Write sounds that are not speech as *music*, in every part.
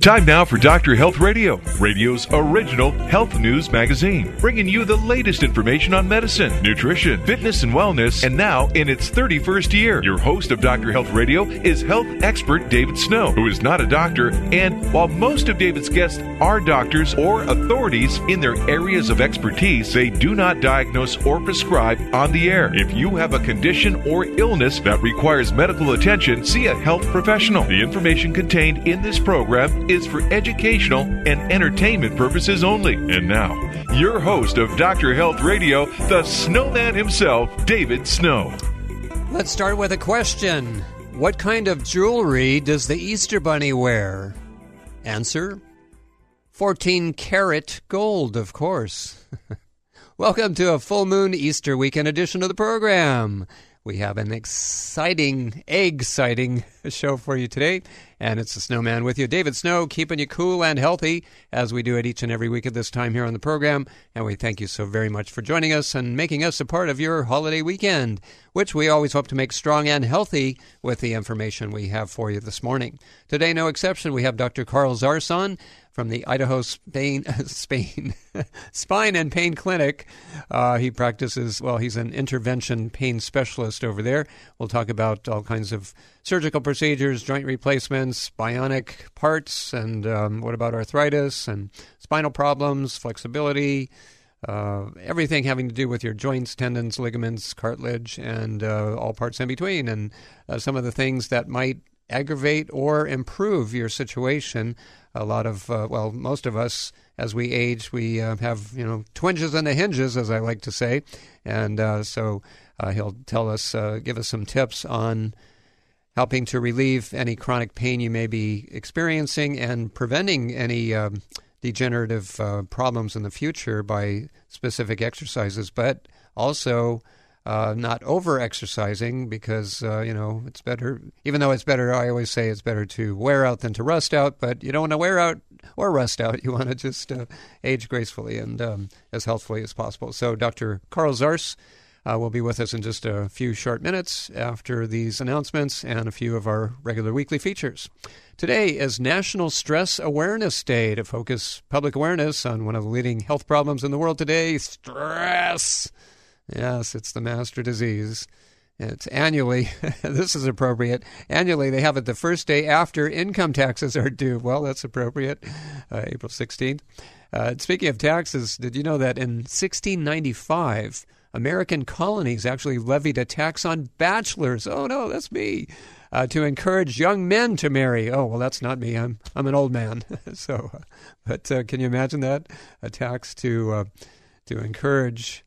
Time now for Dr. Health Radio, radio's original health news magazine, bringing you the latest information on medicine, nutrition, fitness, and wellness. And now, in its 31st year, your host of Dr. Health Radio is health expert David Snow, who is not a doctor. And while most of David's guests are doctors or authorities in their areas of expertise, they do not diagnose or prescribe on the air. If you have a condition or illness that requires medical attention, see a health professional. The information contained in this program is for educational and entertainment purposes only. And now, your host of Dr. Health Radio, the snowman himself, David Snow. Let's start with a question What kind of jewelry does the Easter Bunny wear? Answer 14 karat gold, of course. *laughs* Welcome to a full moon Easter weekend edition of the program. We have an exciting, exciting show for you today, and it's the Snowman with you, David Snow, keeping you cool and healthy as we do it each and every week at this time here on the program. And we thank you so very much for joining us and making us a part of your holiday weekend, which we always hope to make strong and healthy with the information we have for you this morning. Today, no exception, we have Dr. Carl Zarson from the Idaho Spain, *laughs* Spain *laughs* Spine and Pain Clinic. Uh, he practices, well, he's an intervention pain specialist over there. We'll talk about all kinds of surgical procedures, joint replacements, bionic parts, and um, what about arthritis and spinal problems, flexibility. Uh, everything having to do with your joints, tendons, ligaments, cartilage, and uh, all parts in between, and uh, some of the things that might aggravate or improve your situation a lot of uh, well most of us as we age we uh, have you know twinges and the hinges as i like to say and uh, so he'll tell us give us some tips on helping to relieve any chronic pain you may be experiencing and preventing any um, degenerative uh, problems in the future by specific exercises but also uh, not over exercising because uh, you know it's better. Even though it's better, I always say it's better to wear out than to rust out. But you don't want to wear out or rust out. *laughs* You want to just uh, age gracefully and um, as healthfully as possible. So Dr. Carl Zars. Uh, will be with us in just a few short minutes after these announcements and a few of our regular weekly features. Today is National Stress Awareness Day to focus public awareness on one of the leading health problems in the world today stress. Yes, it's the master disease. It's annually, *laughs* this is appropriate. Annually, they have it the first day after income taxes are due. Well, that's appropriate, uh, April 16th. Uh, speaking of taxes, did you know that in 1695, American colonies actually levied a tax on bachelors? Oh, no, that's me. Uh, to encourage young men to marry. Oh, well, that's not me. I'm, I'm an old man. *laughs* so, uh, but uh, can you imagine that? A tax to, uh, to encourage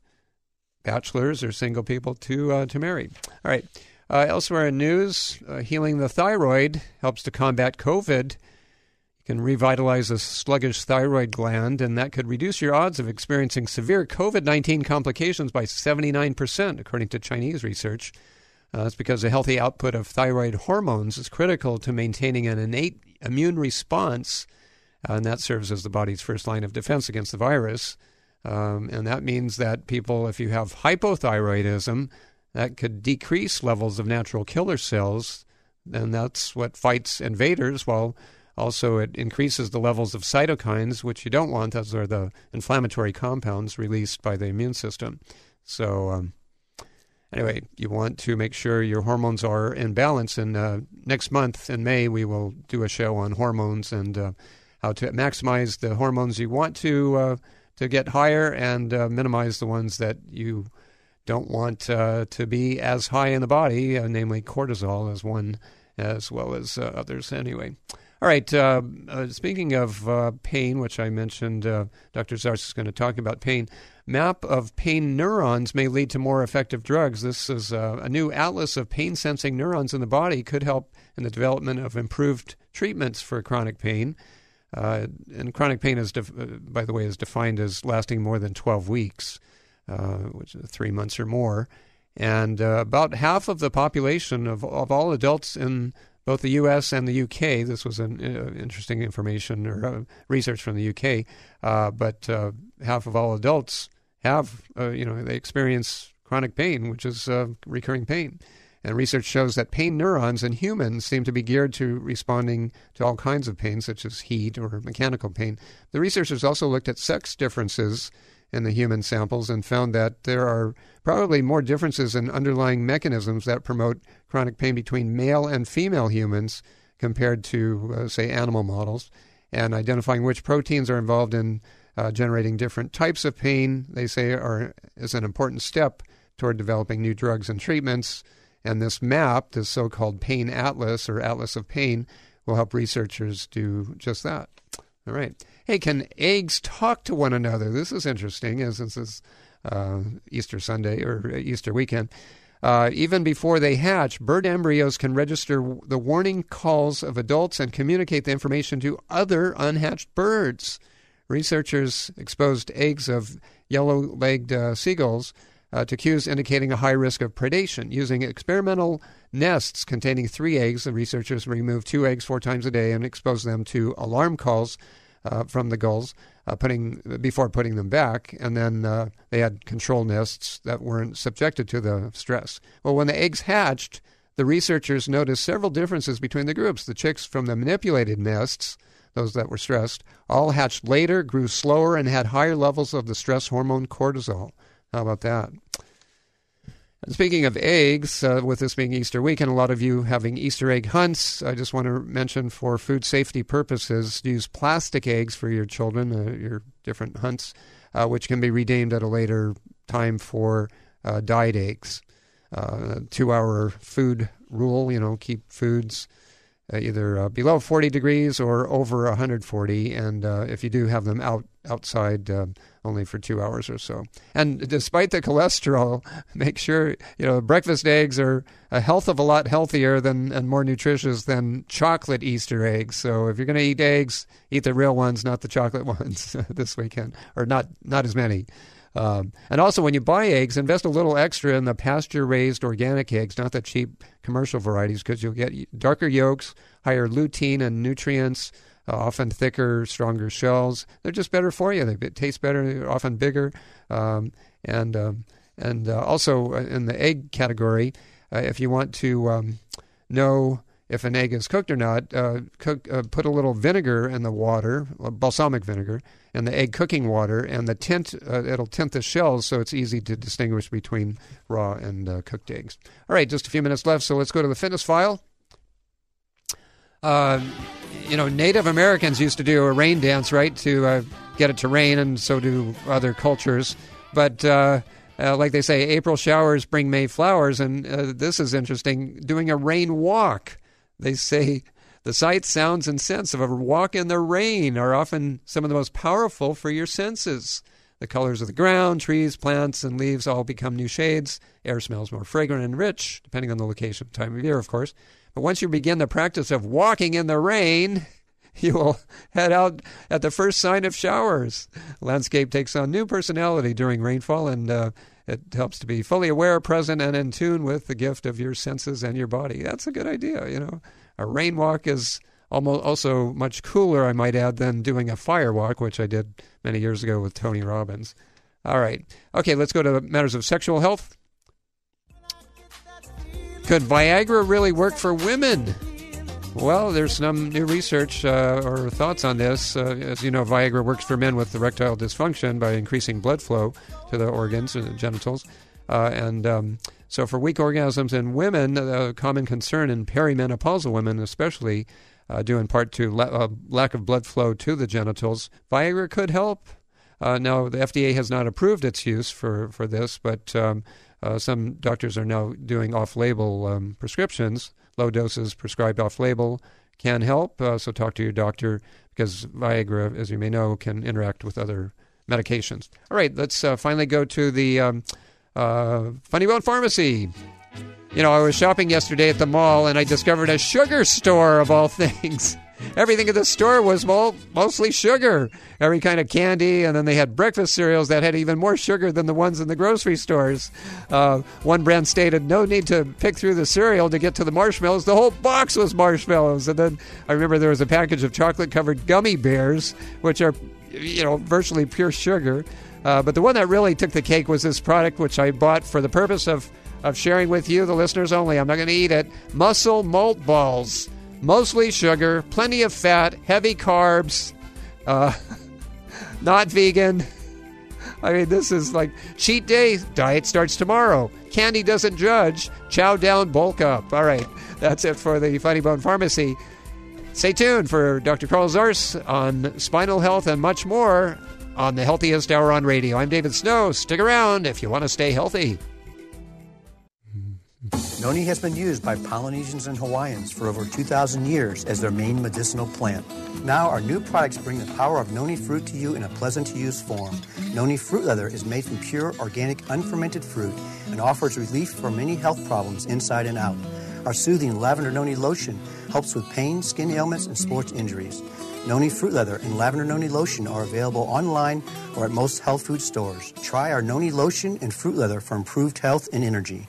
bachelors or single people to uh, to marry. All right. Elsewhere in news, healing the thyroid helps to combat COVID. Can revitalize a sluggish thyroid gland, and that could reduce your odds of experiencing severe COVID 19 complications by 79%, according to Chinese research. Uh, that's because a healthy output of thyroid hormones is critical to maintaining an innate immune response, uh, and that serves as the body's first line of defense against the virus. Um, and that means that people, if you have hypothyroidism, that could decrease levels of natural killer cells, and that's what fights invaders. While also it increases the levels of cytokines, which you don't want. Those are the inflammatory compounds released by the immune system. So, um, anyway, you want to make sure your hormones are in balance. And uh, next month in May, we will do a show on hormones and uh, how to maximize the hormones you want to uh, to get higher and uh, minimize the ones that you don't want uh, to be as high in the body, uh, namely cortisol, as one as well as others. Anyway. All right. Uh, uh, speaking of pain, which I mentioned, Dr. Zars is going to talk about pain. Map of pain neurons may lead to more effective drugs. This is a new atlas of pain sensing neurons in the body, could help in the development of improved treatments for chronic pain. Uh, and chronic pain is, def- uh, by the way, is defined as lasting more than 12 weeks, uh, which is three months or more. And uh, about half of the population of, of all adults in both the U.S. and the U.K. This was an uh, interesting information or uh, research from the U.K. but half of all adults have, you know, they experience chronic pain, which is recurring pain. And research shows that pain neurons in humans seem to be geared to responding to all kinds of pain, such as heat or mechanical pain. The researchers also looked at sex differences in the human samples and found that there are probably more differences in underlying mechanisms that promote chronic pain between male and female humans compared to, uh, say, animal models. And identifying which proteins are involved in uh, generating different types of pain, they say, are is an important step toward developing new drugs and treatments. And this map, this so called Pain Atlas or Atlas of Pain, will help researchers do just that. All right. Hey, can eggs talk to one another? This is interesting, as this is uh, Easter Sunday or Easter weekend. Uh, even before they hatch, bird embryos can register the warning calls of adults and communicate the information to other unhatched birds. Researchers exposed eggs of yellow legged uh, seagulls uh, to cues indicating a high risk of predation. Using experimental nests containing three eggs, the researchers removed two eggs four times a day and exposed them to alarm calls uh, from the gulls uh, putting, before putting them back. And then uh, they had control nests that weren't subjected to the stress. Well, when the eggs hatched, the researchers noticed several differences between the groups. The chicks from the manipulated nests, those that were stressed, all hatched later, grew slower, and had higher levels of the stress hormone cortisol. How about that? And speaking of eggs, uh, with this being Easter weekend, a lot of you having Easter egg hunts. I just want to mention for food safety purposes, use plastic eggs for your children, uh, your different hunts, uh, which can be redeemed at a later time for uh, dyed eggs. Uh, two hour food rule, you know, keep foods uh, either below 40 degrees or over 140. And if you do have them out outside only for two hours or so. And despite the cholesterol, *laughs* make sure you know breakfast eggs are a health of a lot healthier than and more nutritious than chocolate Easter eggs. So if you're going to eat eggs, eat the real ones, not the chocolate *laughs* ones this weekend, or not not as many. Um, and also, when you buy eggs, invest a little extra in the pasture raised organic eggs, not the cheap commercial varieties, because you'll get darker yolks, higher lutein and nutrients, uh, often thicker, stronger shells. They're just better for you. They taste better. They're often bigger, um, and um, and uh, also uh, in the egg category, uh, if you want to um, know if an egg is cooked or not, uh, cook, uh, put a little vinegar in the water, balsamic vinegar, in the egg cooking water, and the tint it'll tint the shells, so it's easy to distinguish between raw and cooked eggs. All right, just a few minutes left, so let's go to the fitness file. Uh, you know, Native Americans used to do a rain dance, right, to uh, get it to rain, and so do other cultures. But uh, uh, like they say, April showers bring May flowers, and uh, this is interesting. Doing a rain walk, they say the sights, sounds, and scents of a walk in the rain are often some of the most powerful for your senses. The colors of the ground, trees, plants, and leaves all become new shades. Air smells more fragrant and rich, depending on the location, time of year, of course. But once you begin the practice of walking in the rain, *laughs* you will head out at the first sign of showers. Landscape takes on new personality during rainfall, and uh, it helps to be fully aware, present, and in tune with the gift of your senses and your body. That's a good idea. You know, a rain walk is almost also much cooler, I might add, than doing a fire walk, which I did many years ago with Tony Robbins. All right. Okay, let's go to matters of sexual health. Could Viagra really work for women? Well, there's some new research uh, or thoughts on this. Uh, as you know, Viagra works for men with erectile dysfunction by increasing blood flow to the organs and the genitals. Uh, and um, so, for weak orgasms in women, a common concern in perimenopausal women, especially, uh, due in part to la- uh, lack of blood flow to the genitals, Viagra could help. Uh, now, the FDA has not approved its use for, for this, but um, uh, some doctors are now doing off label um, prescriptions. Low doses prescribed off label can help, uh, so talk to your doctor because Viagra, as you may know, can interact with other medications. All right, let's uh, finally go to the um, uh, Funny Bone Pharmacy. You know, I was shopping yesterday at the mall and I discovered a sugar store of all *laughs* things. Everything at the store was mo- mostly sugar. Every kind of candy, and then they had breakfast cereals that had even more sugar than the ones in the grocery stores. Uh, one brand stated, "No need to pick through the cereal to get to the marshmallows. The whole box was marshmallows." And then I remember there was a package of chocolate-covered gummy bears, which are, you know, virtually pure sugar. Uh, but the one that really took the cake was this product, which I bought for the purpose of of sharing with you, the listeners only. I'm not going to eat it. Muscle malt balls mostly sugar, plenty of fat, heavy carbs, uh, *laughs* not vegan. I mean, this is like cheat day. Diet starts tomorrow. Candy doesn't judge. Chow down, bulk up. All right, that's it for the Funny Bone Pharmacy. Stay tuned for Dr. Carl Zarz on spinal health and much more on the Healthiest Hour on Radio. I'm David Snow. Stick around if you want to stay healthy. Noni has been used by Polynesians and Hawaiians for over 2,000 years as their main medicinal plant. Now, our new products bring the power of noni fruit to you in a pleasant to use form. Noni fruit leather is made from pure, organic, unfermented fruit and offers relief for many health problems inside and out. Our soothing lavender noni lotion helps with pain, skin ailments, and sports injuries. Noni fruit leather and lavender noni lotion are available online or at most health food stores. Try our noni lotion and fruit leather for improved health and energy.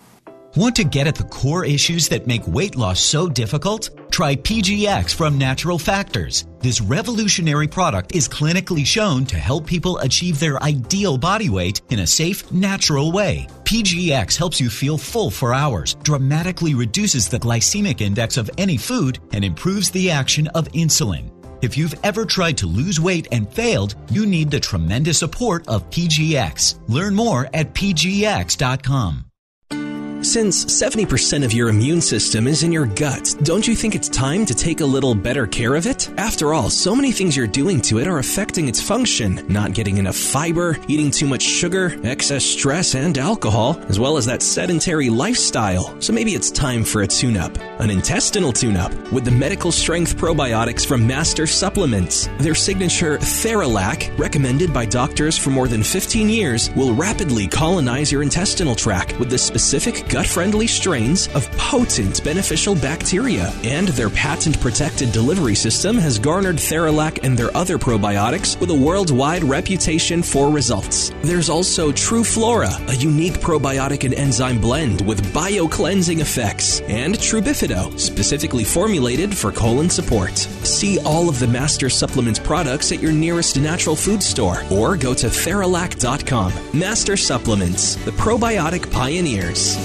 Want to get at the core issues that make weight loss so difficult? Try PGX from Natural Factors. This revolutionary product is clinically shown to help people achieve their ideal body weight in a safe, natural way. PGX helps you feel full for hours, dramatically reduces the glycemic index of any food, and improves the action of insulin. If you've ever tried to lose weight and failed, you need the tremendous support of PGX. Learn more at pgx.com. Since 70% of your immune system is in your gut, don't you think it's time to take a little better care of it? After all, so many things you're doing to it are affecting its function. Not getting enough fiber, eating too much sugar, excess stress and alcohol, as well as that sedentary lifestyle. So maybe it's time for a tune up. An intestinal tune up with the medical strength probiotics from Master Supplements. Their signature Theralac, recommended by doctors for more than 15 years, will rapidly colonize your intestinal tract with the specific gut friendly strains of potent beneficial bacteria. And their patent protected delivery system has garnered Theralac and their other probiotics with a worldwide reputation for results. There's also TruFlora, a unique probiotic and enzyme blend with bio cleansing effects, and TruBifido, specifically formulated for colon support. See all of the Master Supplements products at your nearest natural food store or go to Theralac.com. Master Supplements, the probiotic pioneers.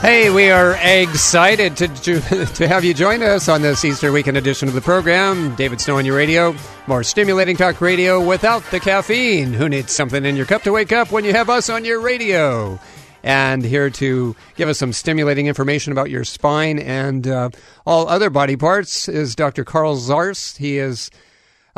Hey, we are excited to, to, *laughs* to have you join us on this Easter weekend edition of the program. David Snow on your radio. More stimulating talk radio without the caffeine. Who needs something in your cup to wake up when you have us on your radio? And here to give us some stimulating information about your spine and uh, all other body parts is Dr. Carl Zarz. He is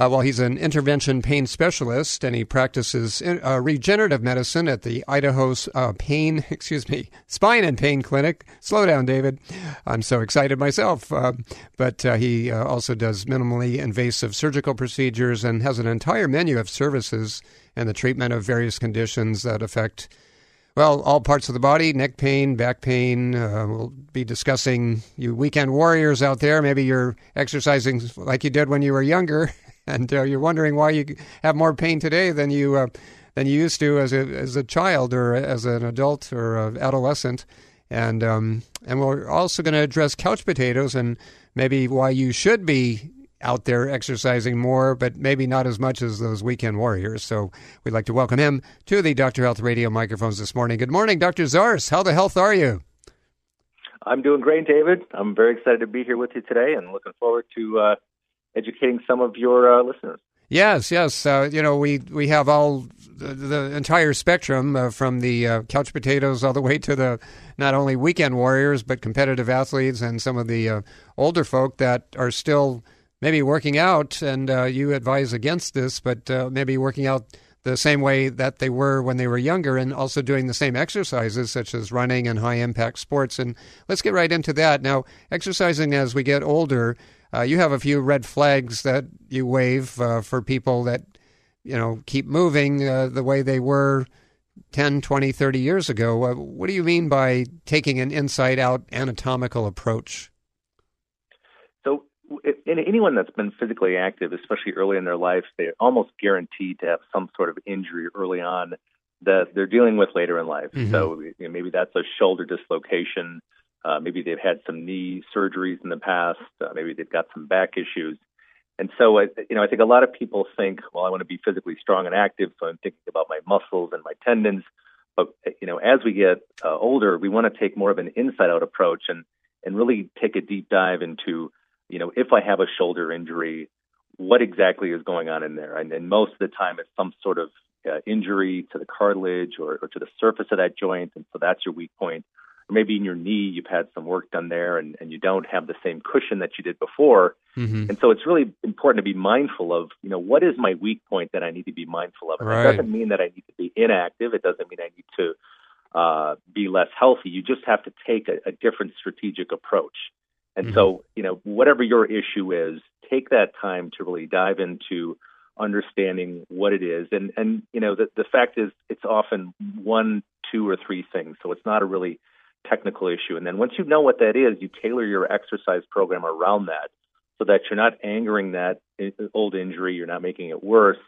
uh, well, he's an intervention pain specialist, and he practices uh, regenerative medicine at the Idaho uh, Pain, *laughs* excuse me, Spine and Pain Clinic. Slow down, David. I'm so excited myself. Uh, but uh, he uh, also does minimally invasive surgical procedures and has an entire menu of services and the treatment of various conditions that affect well, all parts of the body, neck pain, back pain. Uh, we'll be discussing you weekend warriors out there. Maybe you're exercising like you did when you were younger *laughs* and uh, you're wondering why you have more pain today than you uh, than you used to as a as a child or as an adult or adolescent. And um, and we're also going to address couch potatoes and maybe why you should be out there exercising more, but maybe not as much as those weekend warriors. So we'd like to welcome him to the Dr. Health Radio microphones this morning. Good morning, Dr. Zars. How the health are you? I'm doing great, David. I'm very excited to be here with you today and looking forward to uh, educating some of your uh, listeners. Yes, yes. Uh, you know, we we have all the, the entire spectrum uh, from the uh, couch potatoes all the way to the not only weekend warriors but competitive athletes and some of the uh, older folk that are still maybe working out. And uh, you advise against this, but uh, maybe working out the same way that they were when they were younger and also doing the same exercises such as running and high impact sports. And let's get right into that. Now, exercising as we get older uh, you have a few red flags that you wave uh, for people that you know keep moving uh, the way they were 10, 20, 30 years ago. Uh, what do you mean by taking an inside out anatomical approach? So, in anyone that's been physically active, especially early in their life, they're almost guaranteed to have some sort of injury early on that they're dealing with later in life. Mm-hmm. So, you know, maybe that's a shoulder dislocation. Uh, maybe they've had some knee surgeries in the past. Uh, maybe they've got some back issues. And so, I, you know, I think a lot of people think, well, I want to be physically strong and active, so I'm thinking about my muscles and my tendons. But you know, as we get uh, older, we want to take more of an inside-out approach and and really take a deep dive into, you know, if I have a shoulder injury, what exactly is going on in there? And, and most of the time, it's some sort of uh, injury to the cartilage or, or to the surface of that joint, and so that's your weak point or maybe in your knee you've had some work done there and, and you don't have the same cushion that you did before. Mm-hmm. And so it's really important to be mindful of, you know, what is my weak point that I need to be mindful of? And right. It doesn't mean that I need to be inactive. It doesn't mean I need to uh, be less healthy. You just have to take a, a different strategic approach. And mm-hmm. so, you know, whatever your issue is, take that time to really dive into understanding what it is. And and you know, the the fact is it's often one, two or three things. So it's not a really technical issue. And then once you know what that is, you tailor your exercise program around that so that you're not angering that old injury, you're not making it worse,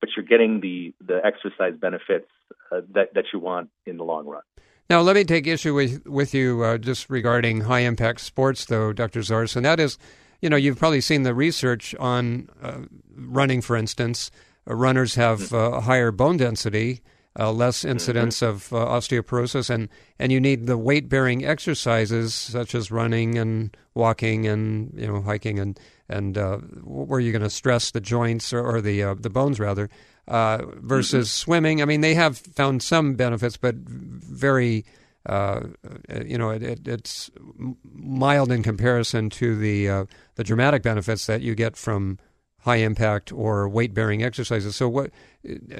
but you're getting the, the exercise benefits uh, that, that you want in the long run. Now, let me take issue with, with you uh, just regarding high impact sports, though, Dr. Zarz, and that is, you know, you've probably seen the research on uh, running, for instance. Uh, runners have mm-hmm. uh, higher bone density uh, less mm-hmm. incidence mm-hmm. of uh, osteoporosis, and, and you need the weight bearing exercises such as running and walking and you know hiking and and uh, where you're going to stress the joints or, or the uh, the bones rather uh, versus mm-hmm. swimming. I mean, they have found some benefits, but very uh, you know, it, it, it's mild in comparison to the uh, the dramatic benefits that you get from high impact or weight bearing exercises. So what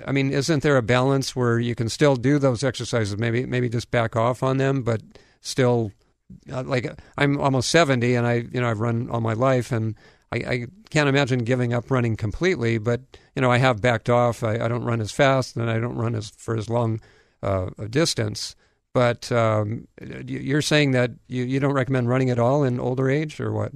I mean, isn't there a balance where you can still do those exercises? Maybe maybe just back off on them, but still uh, like I'm almost 70 and I you know I've run all my life and I, I, can't imagine giving up running completely, but you know I have backed off. I, I don't run as fast and I don't run as for as long uh, a distance. But um, you're saying that you, you don't recommend running at all in older age, or what?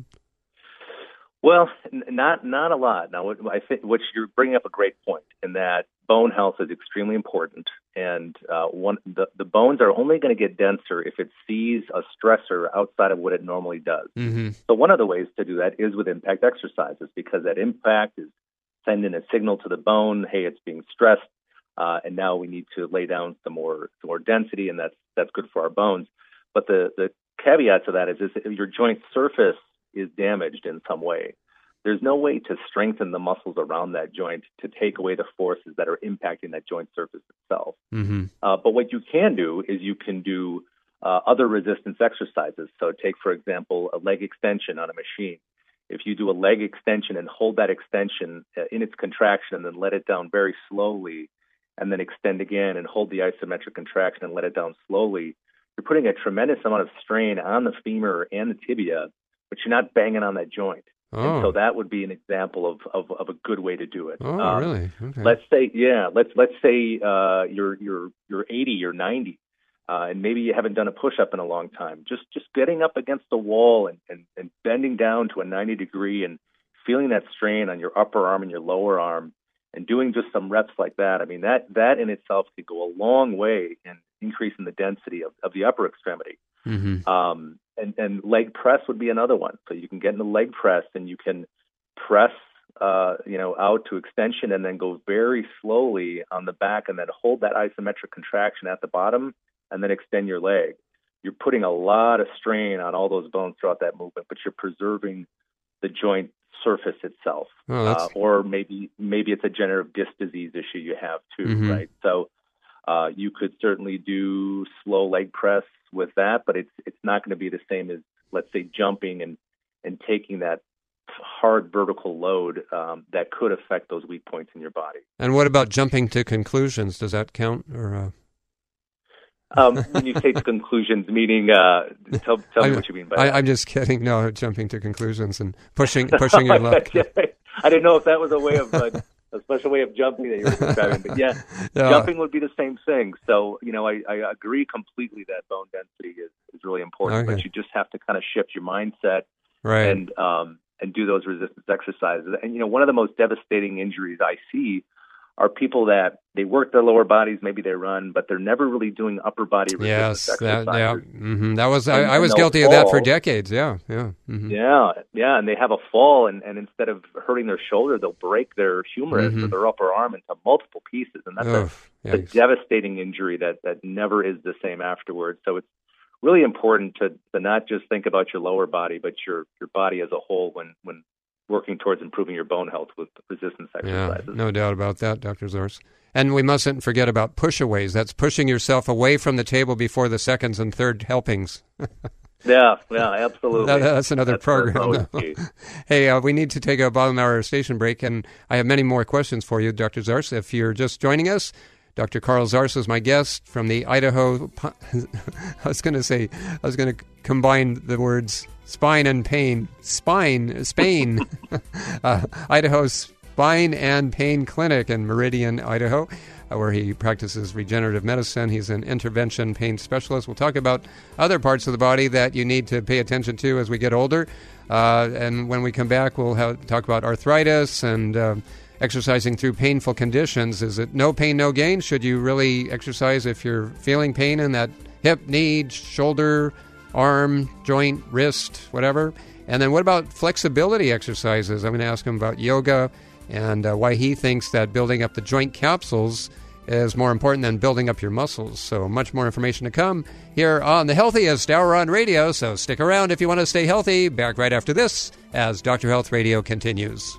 Well, not not a lot. Now, I think what you're bringing up a great point in that bone health is extremely important, and uh, one the, the bones are only going to get denser if it sees a stressor outside of what it normally does. Mm-hmm. So, one of the ways to do that is with impact exercises because that impact is sending a signal to the bone, hey, it's being stressed, uh, and now we need to lay down some more some more density, and that's that's good for our bones. But the the caveat to that is, is your joint surface is damaged in some way. There's no way to strengthen the muscles around that joint to take away the forces that are impacting that joint surface itself. Mm-hmm. Uh, but what you can do is you can do uh, other resistance exercises. So, take, for example, a leg extension on a machine. If you do a leg extension and hold that extension uh, in its contraction and then let it down very slowly, and then extend again and hold the isometric contraction and let it down slowly, you're putting a tremendous amount of strain on the femur and the tibia but you're not banging on that joint. Oh. And so oh. that would be an example of, of, of a good way to do it. Oh, um, really? Okay. Let's say, yeah, let's let's say uh, you're you're you're 80 or 90, uh, and maybe you haven't done a push up in a long time. Just just getting up against the wall and, and, and bending down to a 90 degree and feeling that strain on your upper arm and your lower arm, and doing just some reps like that. I mean, that that in itself could go a long way in increasing the density of, of the upper extremity. Mm-hmm. Um, and, and leg press would be another one. So you can get in the leg press and you can press, uh, you know, out to extension and then go very slowly on the back and then hold that isometric contraction at the bottom and then extend your leg. You're putting a lot of strain on all those bones throughout that movement, but you're preserving the joint surface itself. Oh, uh, or maybe maybe it's a degenerative disc disease issue you have too, mm-hmm. right? So uh, you could certainly do slow leg press with that, but it's it's not going to be the same as let's say jumping and and taking that hard vertical load um, that could affect those weak points in your body. And what about jumping to conclusions? Does that count or? Uh... um, when you say conclusions, meaning uh, tell, tell me what you mean by I, that. I'm just kidding. No, jumping to conclusions and pushing pushing your *laughs* luck. I didn't know if that was a way of uh, special way of jumping that you were describing. But yeah, *laughs* Yeah. jumping would be the same thing. So you know, I, I agree completely that bone density is, is really important, Okay. but you just have to kind of shift your mindset Right. and um, and do those resistance exercises. And you know, one of the most devastating injuries I see are people that they work their lower bodies, maybe they run, but they're never really doing upper body resistance yes. That, yeah. hmm That was I, And- I was and they'll guilty of that for decades. Yeah. Yeah. hmm Yeah, yeah, and they have a fall, and, and instead of hurting their shoulder, they'll break their humerus or Mhm. their upper arm into multiple pieces, and that's a, Oof, a yikes. devastating injury that that never is the same afterwards. So it's really important to to not just think about your lower body, but your your body as a whole when when working towards improving your bone health with resistance exercises. Yeah, no doubt about that, Dr. Zors. And we mustn't forget about pushaways. That's pushing yourself away from the table before the seconds and third helpings. *laughs* Yeah, yeah, absolutely. That- that's another That's- program. *laughs* hey, uh, we need to take a bottom hour station break, and I have many more questions for you, Dr. Zars. If you're just joining us, Dr. Carl Zars is my guest from the Idaho. *laughs* I was going to say, I was going to combine the words spine and pain. Spine, Spain. *laughs* uh, Idaho Spine and Pain Clinic in Meridian, Idaho, uh, where he practices regenerative medicine. He's an intervention pain specialist. We'll talk about other parts of the body that you need to pay attention to as we get older. Uh, and when we come back, we'll have, talk about arthritis and um exercising through painful conditions. Is it no pain, no gain? Should you really exercise if you're feeling pain in that hip, knee, shoulder, arm, joint, wrist, whatever? And then what about flexibility exercises? I'm going to ask him about yoga and uh, why he thinks that building up the joint capsules is more important than building up your muscles. So much more information to come here on the healthiest hour on radio. So stick around if you want to stay healthy. Back right after this as Dr. Health Radio continues.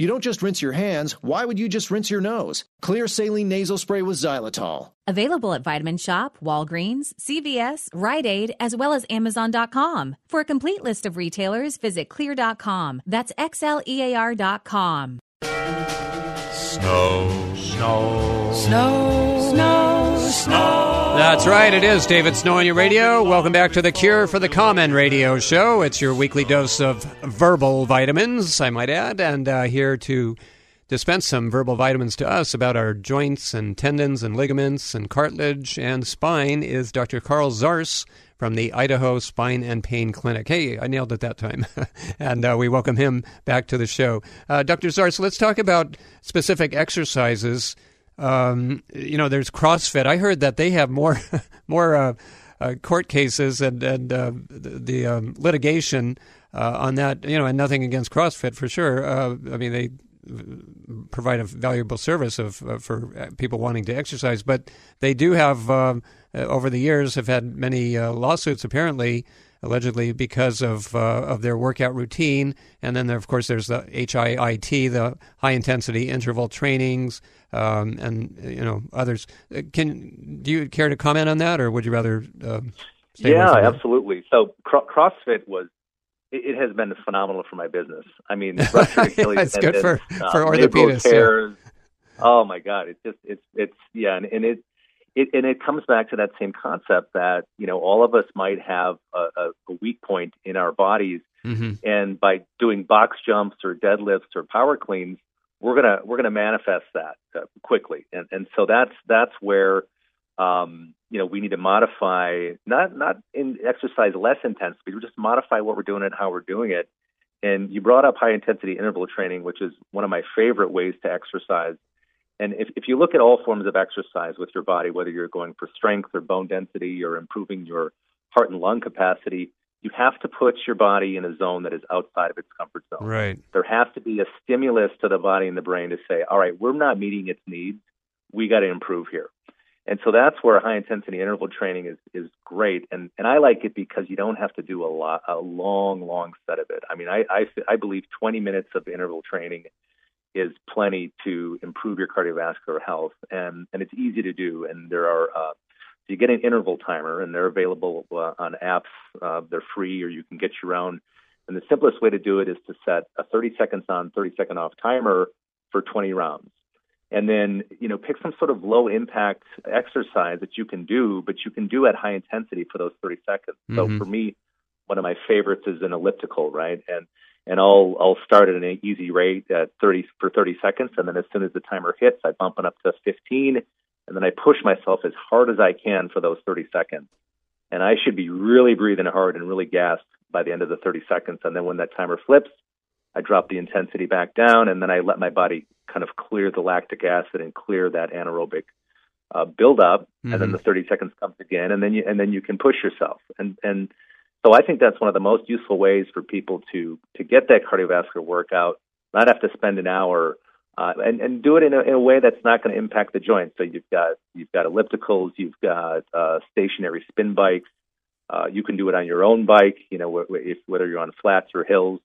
You don't just rinse your hands, why would you just rinse your nose? Xlear saline nasal spray with xylitol. Available at Vitamin Shoppe, Walgreens, CVS, Rite Aid, as well as Amazon.com. For a complete list of retailers, visit xlear.com. That's X L E A R.com. Snow. Snow. Snow. Snow. Snow. That's right, it is David Snow on your radio. Welcome back to the Cure for the Common radio show. It's your weekly dose of verbal vitamins, I might add, and uh, here to dispense some verbal vitamins to us about our joints and tendons and ligaments and cartilage and spine is Dr. Carl Zars from the Idaho Spine and Pain Clinic. Hey, I nailed it that time. *laughs* and uh, we welcome him back to the show. Uh, Dr. Zars, let's talk about specific exercises um, you know, there's CrossFit. I heard that they have more *laughs* more uh, uh, court cases and and uh, the, the um, litigation uh, on that. You know, and nothing against CrossFit for sure. Uh, I mean, they provide a valuable service of uh, for people wanting to exercise, but they do have um, over the years have had many lawsuits apparently allegedly because of uh, of their workout routine. And then, there, of course, there's the HIIT, the high intensity interval trainings, um, and you know others. Uh, can do you care to comment on that, or would you rather? Uh, yeah, absolutely. So CrossFit was it, has been phenomenal for my business. I mean, *laughs* Achilles it's good for uh, for orthopedists. Tears, Oh my God! It's just it's it's yeah, and, and it it and it comes back to that same concept that you know all of us might have a, a, a weak point in our bodies, mm-hmm. and by doing box jumps or deadlifts or power cleans, we're gonna we're gonna manifest that uh, quickly, and and so that's that's where um, you know we need to modify not not in exercise less intense, but just modify what we're doing and how we're doing it. And you brought up high intensity interval training, which is one of my favorite ways to exercise and if, if you look at all forms of exercise with your body, whether you're going for strength or bone density or improving your heart and lung capacity, you have to put your body in a zone that is outside of its comfort zone. Right. There has to be a stimulus to the body and the brain to say, all right, we're not meeting its needs. We got to improve here. And so that's where high intensity interval training is is great. And and I like it because you don't have to do a lot a long long set of it. I mean, I I, I believe 20 minutes of interval training is plenty to improve your cardiovascular health, and and it's easy to do. And there are uh, you get an interval timer, and they're available uh, on apps. Uh, they're free, or you can get your own. And the simplest way to do it is to set a 30 seconds on, 30 second off timer for 20 rounds. And then, you know, pick some sort of low impact exercise that you can do, but you can do at high intensity for those 30 seconds. Mm-hmm. So for me, one of my favorites is an elliptical, right? And and I'll I'll start at an easy rate at 30 for 30 seconds, and then as soon as the timer hits, I bump it up to 15, and then I push myself as hard as I can for those 30 seconds. And I should be really breathing hard and really gassed by the end of the 30 seconds. And then when that timer flips, I drop the intensity back down, and then I let my body kind of clear the lactic acid and clear that anaerobic uh, buildup. Mm-hmm. And then mm-hmm. the 30 seconds comes again, and then you and then you can push yourself. And and so I think that's one of the most useful ways for people to to get that cardiovascular workout, not have to spend an hour, uh, and and do it in a, in a way that's not going to impact the joints. So you've got you've got ellipticals, you've got uh, stationary spin bikes. Uh, you can do it on your own bike, you know, if, whether you're on flats or hills,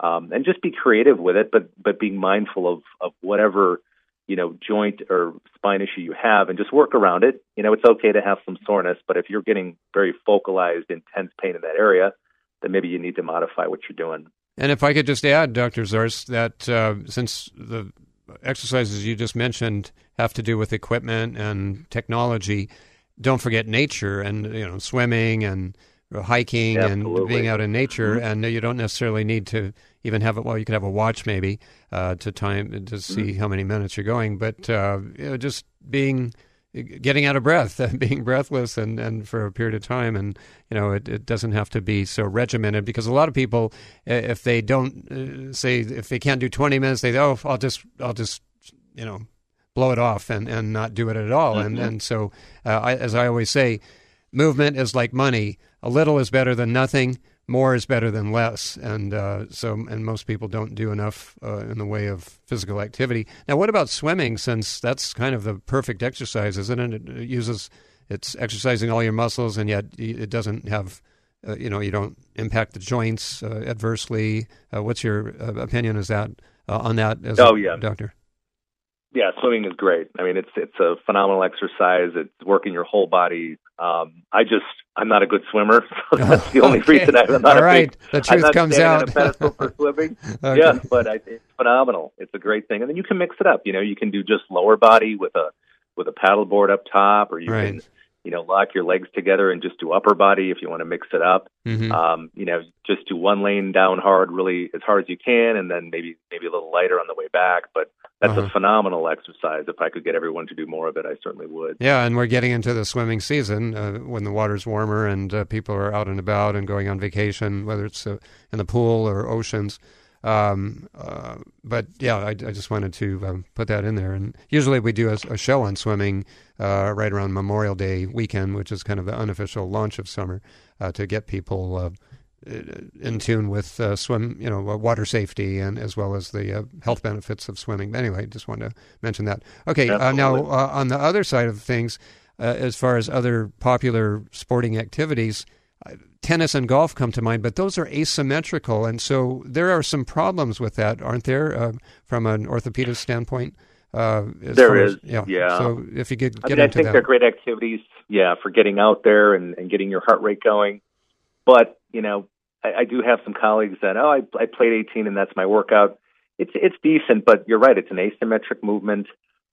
um, and just be creative with it, but but being mindful of of whatever you know, joint or spine issue you have and just work around it. You know, it's okay to have some soreness, but if you're getting very focalized, intense pain in that area, then maybe you need to modify what you're doing. And if I could just add, Dr. Zarz, that uh, since the exercises you just mentioned have to do with equipment and technology, don't forget nature and, you know, swimming and hiking and being out in nature. Mm-hmm. And you don't necessarily need to even have it. Well, you could have a watch maybe uh, to time to see mm-hmm. how many minutes you're going, but uh, you know, just being getting out of breath, *laughs* being breathless, and, and for a period of time, and you know it, it doesn't have to be so regimented because a lot of people, if they don't uh, say if they can't do 20 minutes, they oh I'll just I'll just you know blow it off and, and not do it at all, mm-hmm. and and so uh, I, as I always say, movement is like money. A little is better than nothing more is better than less, and uh, so and most people don't do enough uh, in the way of physical activity. Now, what about swimming? Since that's kind of the perfect exercise, isn't it? It uses it's exercising all your muscles, and yet it doesn't have. Uh, you know, you don't impact the joints uh, adversely. Uh, what's your uh, opinion? Is that on that? As oh yeah, doctor. Yeah, swimming is great. I mean, it's it's a phenomenal exercise. It's working your whole body. Um, I just I'm not a good swimmer, *laughs* so that's the only *laughs* okay. reason I'm not All right. Big, the truth comes out. a pedestal for *laughs* swimming. okay. Yeah, but I, it's phenomenal. It's a great thing, and then you can mix it up. You know, you can do just lower body with a with a paddle board up top, or you right. can you know, lock your legs together and just do upper body if you want to mix it up. Mm-hmm. Um, you know, just do one lane down hard, really as hard as you can, and then maybe maybe a little lighter on the way back. But that's uh-huh. a phenomenal exercise. If I could get everyone to do more of it, I certainly would. Yeah, and we're getting into the swimming season uh, when the water's warmer and uh, people are out and about and going on vacation, whether it's uh, in the pool or oceans. Um, uh, but yeah, I, I, just wanted to um, put that in there. And usually we do a, a show on swimming uh, right around Memorial Day weekend, which is kind of the unofficial launch of summer, uh, to get people uh, in tune with uh, swim, you know, water safety and as well as the uh, health benefits of swimming. But anyway, just wanted to mention that. Okay, now on the other side of things, as far as other popular sporting activities. tennis and golf come to mind, but those are asymmetrical, and so there are some problems with that, aren't there, uh, from an orthopedist standpoint? Uh, there is, as, yeah. yeah. So if you get, get I mean, into I think that. they're great activities, yeah, for getting out there and, and getting your heart rate going. But you know, I, I do have some colleagues that oh, I, I played 18 and that's my workout. It's it's decent, but you're right. It's an asymmetric movement.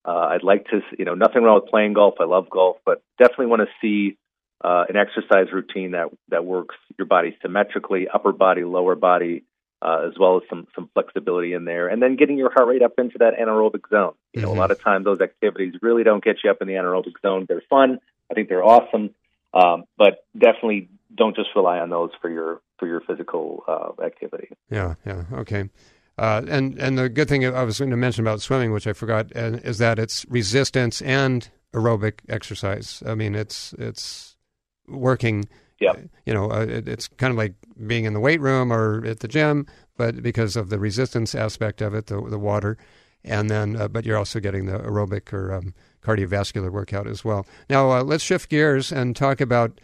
Uh, I'd like to, you know, nothing wrong with playing golf. I love golf, but definitely want to see uh, an exercise routine that that works your body symmetrically, upper body, lower body, uh, as well as some some flexibility in there, and then getting your heart rate up into that anaerobic zone. You know, Mhm. a lot of times those activities really don't get you up in the anaerobic zone. They're fun. I think they're awesome, um, but definitely don't just rely on those for your for your physical uh, activity. Yeah, yeah, okay. Uh, and and the good thing I was going to mention about swimming, which I forgot, is that it's resistance and aerobic exercise. I mean, it's it's working. Yeah. You know, uh, it, it's kind of like being in the weight room or at the gym, but because of the resistance aspect of it, the the water, and then uh, but you're also getting the aerobic or um, cardiovascular workout as well. Now uh, let's shift gears and talk about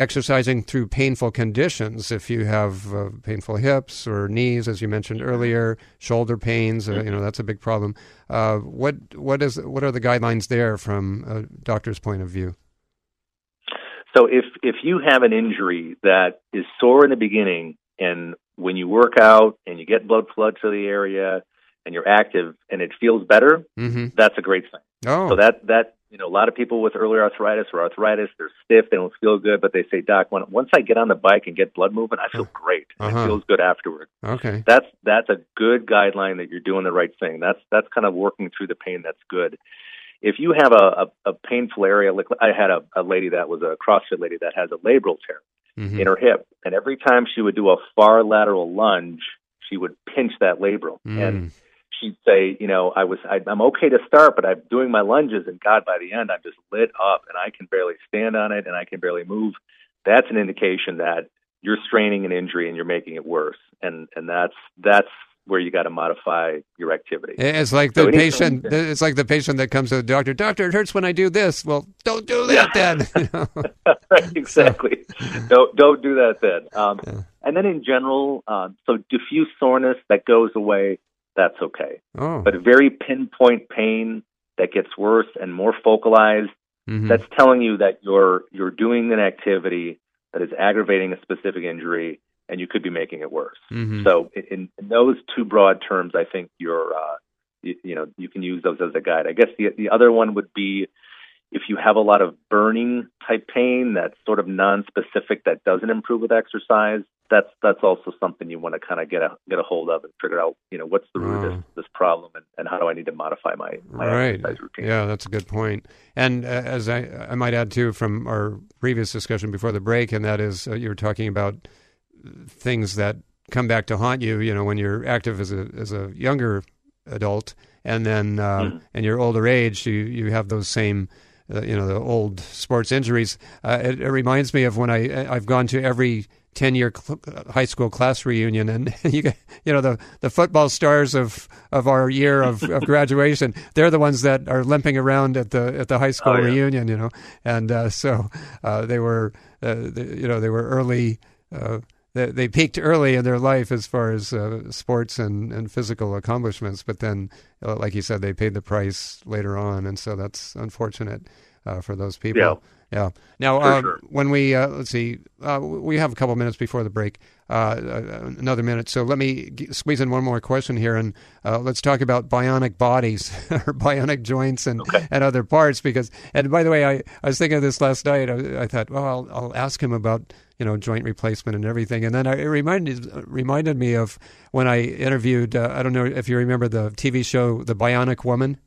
exercising through painful conditions. If you have uh, painful hips or knees, as you mentioned earlier, shoulder pains, uh, you know that's a big problem. Uh, what what is what are the guidelines there from a doctor's point of view? So if if you have an injury that is sore in the beginning, and when you work out and you get blood flow to the area and you're active and it feels better, Mm-hmm. that's a great sign. Oh, So that that you know a lot of people with early arthritis or arthritis, they're stiff, they don't feel good, but they say, Doc, when, once I get on the bike and get blood moving, I feel great. Uh-huh. It feels good afterward. okay. That's that's a good guideline that you're doing the right thing. That's that's kind of working through the pain. That's good. If you have a, a, a painful area, like I had a, a lady that was a CrossFit lady that has a labral tear Mhm. in her hip, and every time she would do a far lateral lunge, she would pinch that labral, and Mm. She'd say, you know, I was I, I'm okay to start, but I'm doing my lunges, and God, by the end, I'm just lit up, and I can barely stand on it, and I can barely move. That's an indication that you're straining an injury and you're making it worse, and and that's that's where you got to modify your activity. It's like the anytime- patient. It's like the patient that comes to the doctor. Doctor, it hurts when I do this. Well, don't do that then. *laughs* You know? right, *laughs* exactly. don't don't do that then. Um, And then in general, um, so diffuse soreness that goes away, that's okay. Oh. But very pinpoint pain that gets worse and more focalized, Mhm. that's telling you that you're you're doing an activity that is aggravating a specific injury, and you could be making it worse. Mhm. So in, in those two broad terms, I think you're uh, you, you know you can use those as a guide. I guess the the other one would be if you have a lot of burning type pain that's sort of non-specific that doesn't improve with exercise. That's that's also something you want to kind of get a get a hold of and figure out you know what's the root of Oh. this, this problem and, and how do I need to modify my my right. exercise routine. Yeah, that's a good point. And uh, as I, I might add too from our previous discussion before the break, and that is uh, you were talking about things that come back to haunt you. You know, when you're active as a as a younger adult, and then uh, Mm-hmm. in your older age, you you have those same. Uh, you know the old sports injuries. Uh, it, it reminds me of when I I've gone to every ten year cl- high school class reunion, and *laughs* you get- you know the the football stars of of our year of, of graduation. *laughs* They're the ones that are limping around at the at the high school Oh, yeah. reunion. You know, and uh, so uh, they were uh, they, you know they were early. They, they peaked early in their life as far as uh, sports and, and physical accomplishments, but then, uh, like you said, they paid the price later on, and so that's unfortunate uh, for those people. Yeah. Yeah. Now, uh, sure. when we uh, let's see, uh, we have a couple minutes before the break, uh, uh, another minute. So let me g- squeeze in one more question here, and uh, let's talk about bionic bodies *laughs* or bionic joints and and other parts. Because, and by the way, I, I was thinking of this last night. I, I thought, well, I'll, I'll ask him about you know joint replacement and everything, and then I, it reminded reminded me of when I interviewed. Uh, I don't know if you remember the TV show The Bionic Woman.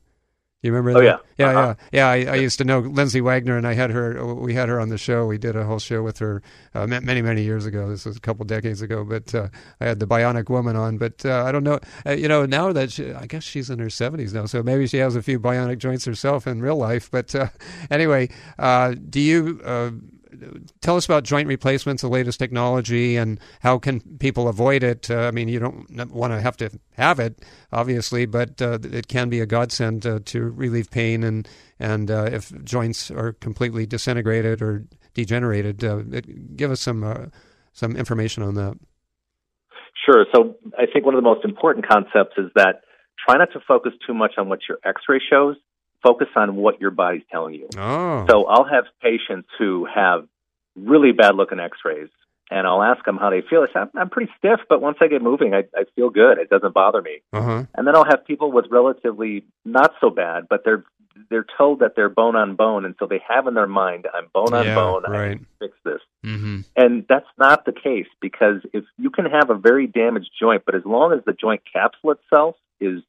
You remember Oh, that? yeah. yeah, Uh-huh. yeah, yeah. I, I used to know Lindsay Wagner, and I had her. We had her on the show. We did a whole show with her uh, many, many years ago. This was a couple decades ago. But uh, I had the Bionic Woman on. But uh, I don't know. Uh, you know, now that she, I guess she's in her seventies now, so maybe she has a few bionic joints herself in real life. But uh, *laughs* anyway, uh, do you? Tell us about joint replacements, the latest technology, and how can people avoid it. Uh, I mean, you don't want to have to have it, obviously, but uh, it can be a godsend uh, to relieve pain and and uh, if joints are completely disintegrated or degenerated. Uh, give us some uh, some information on that. Sure. So I think one of the most important concepts is that try not to focus too much on what your X-ray shows. Focus on what your body's telling you. Oh. So I'll have patients who have really bad looking X-rays, and I'll ask them how they feel. I say, I'm, I'm pretty stiff, but once I get moving, I, I feel good. It doesn't bother me. Uh-huh. And then I'll have people with relatively not so bad, but they're they're told that they're bone on bone, and so they have in their mind, "I'm bone on Yeah, bone. I right. can fix this." Mm-hmm. And that's not the case because if you can have a very damaged joint, but as long as the joint capsule itself is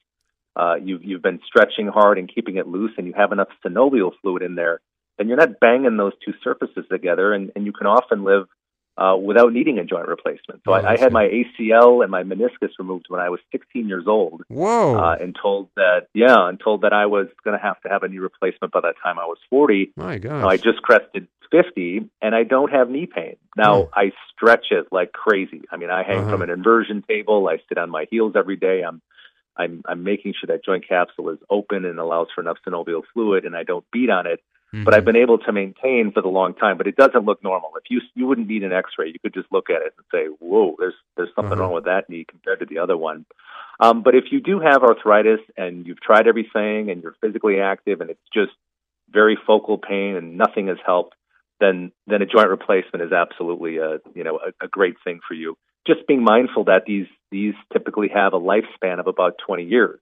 uh, you've you've been stretching hard and keeping it loose, and you have enough synovial fluid in there, then you're not banging those two surfaces together, and, and you can often live uh, without needing a joint replacement. So Oh, I, I had my ACL and my meniscus removed when I was 16 years old, Whoa. uh, and told that yeah, and told that I was going to have to have a knee replacement by that time I was 40. My gosh. Now, I just crested 50 and I don't have knee pain. Now, I stretch it like crazy. I mean, I hang Uh-huh. from an inversion table. I sit on my heels every day. I'm I'm I'm making sure that joint capsule is open and allows for enough synovial fluid and I don't beat on it. Mm-hmm. But I've been able to maintain for the long time, but it doesn't look normal. If you you wouldn't need an x-ray, you could just look at it and say, "Whoa, there's there's something Uh-huh. wrong with that knee compared to the other one." Um, but if you do have arthritis and you've tried everything and you're physically active and it's just very focal pain and nothing has helped, then then a joint replacement is absolutely a you know a, a great thing for you. Just being mindful that these these typically have a lifespan of about 20 years.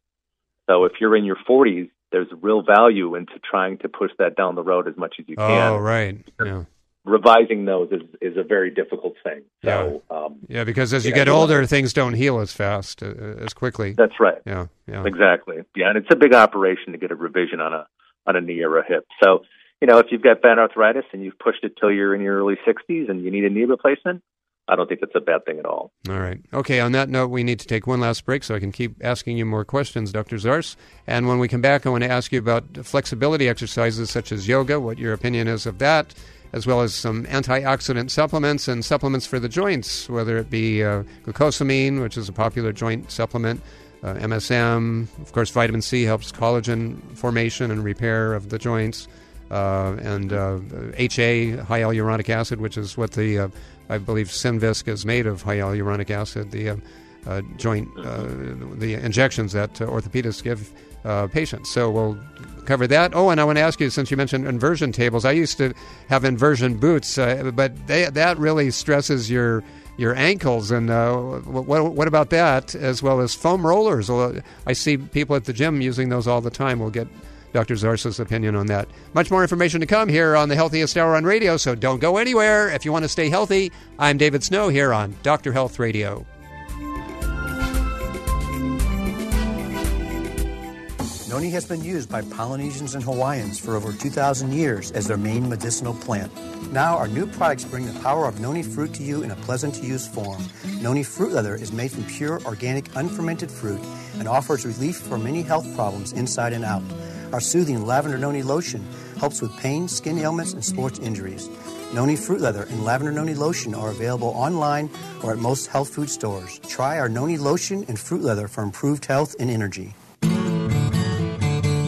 So if you're in your 40s, there's real value into trying to push that down the road as much as you can. Oh, right. Yeah. Revising those is is a very difficult thing. So um, Yeah, because as you Yeah, get older, things don't heal as fast, uh, as quickly. that's right. Yeah, yeah. Exactly. Yeah, and it's a big operation to get a revision on a on a knee or a hip. So, you know, if you've got bad arthritis and you've pushed it till you're in your early 60s and you need a knee replacement, I don't think that's a bad thing at all. All right. Okay, on that note, we need to take one last break so I can keep asking you more questions, Dr. Zarse. And when we come back, I want to ask you about flexibility exercises such as yoga, what your opinion is of that, as well as some antioxidant supplements and supplements for the joints, whether it be uh, glucosamine, which is a popular joint supplement, uh, MSM. Of course, vitamin C helps collagen formation and repair of the joints. Uh, and uh, HA, high hyaluronic acid, which is what the uh, I believe Synvisc is made of hyaluronic acid. The uh, uh, joint, uh, the injections that uh, orthopedists give uh, patients. So we'll cover that. Oh, and I want to ask you, since you mentioned inversion tables, I used to have inversion boots, uh, but they, that really stresses your your ankles. And what, what about that, as well as foam rollers? I see people at the gym using those all the time. We'll get Dr. Zarse's opinion on that. Much more information to come here on the Healthiest Hour on Radio, so don't go anywhere. If you want to stay healthy, I'm David Snow here on Dr. Health Radio. Noni has been used by Polynesians and Hawaiians for over 2,000 years as their main medicinal plant. Now, our new products bring the power of noni fruit to you in a pleasant to use form. Noni fruit leather is made from pure, organic, unfermented fruit and offers relief for many health problems inside and out. Our soothing lavender noni lotion helps with pain, skin ailments, and sports injuries. Noni fruit leather and lavender noni lotion are available online or at most health food stores. Try our noni lotion and fruit leather for improved health and energy.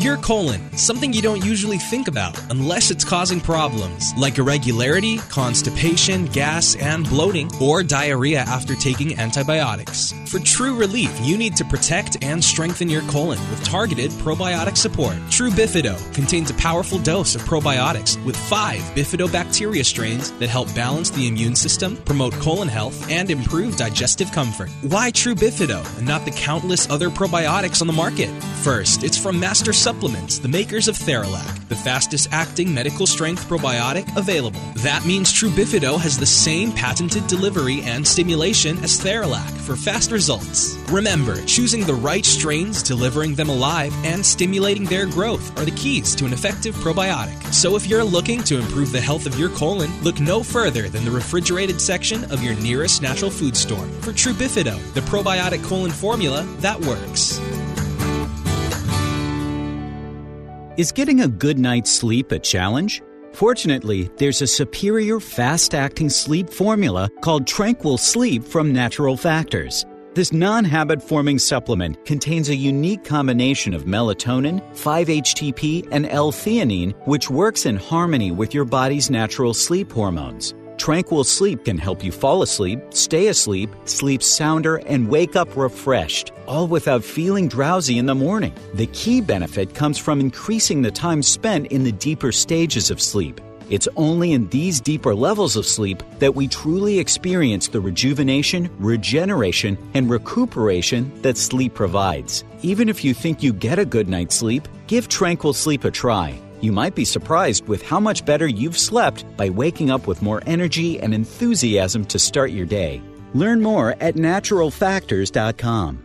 Your colon, something you don't usually think about unless it's causing problems like irregularity, constipation, gas, and bloating, or diarrhea after taking antibiotics. For true relief, you need to protect and strengthen your colon with targeted probiotic support. TruBifido contains a powerful dose of probiotics with five bifidobacteria strains that help balance the immune system, promote colon health, and improve digestive comfort. Why TruBifido and not the countless other probiotics on the market? First, it's from Master Supplements, the makers of Theralac, the fastest acting medical strength probiotic available. That means TruBifido has the same patented delivery and stimulation as Theralac for fast results. Remember, choosing the right strains, delivering them alive, and stimulating their growth are the keys to an effective probiotic. So if you're looking to improve the health of your colon, look no further than the refrigerated section of your nearest natural food store for TruBifido, the probiotic colon formula that works. Is getting a good night's sleep a challenge? Fortunately, there's a superior fast acting sleep formula called Tranquil Sleep from Natural Factors. This non habit forming supplement contains a unique combination of melatonin, 5-HTP, and L theanine, which works in harmony with your body's natural sleep hormones. Tranquil sleep can help you fall asleep, stay asleep, sleep sounder, and wake up refreshed, all without feeling drowsy in the morning. The key benefit comes from increasing the time spent in the deeper stages of sleep. It's only in these deeper levels of sleep that we truly experience the rejuvenation, regeneration, and recuperation that sleep provides. Even if you think you get a good night's sleep, give Tranquil Sleep a try. You might be surprised with how much better you've slept by waking up with more energy and enthusiasm to start your day. Learn more at naturalfactors.com.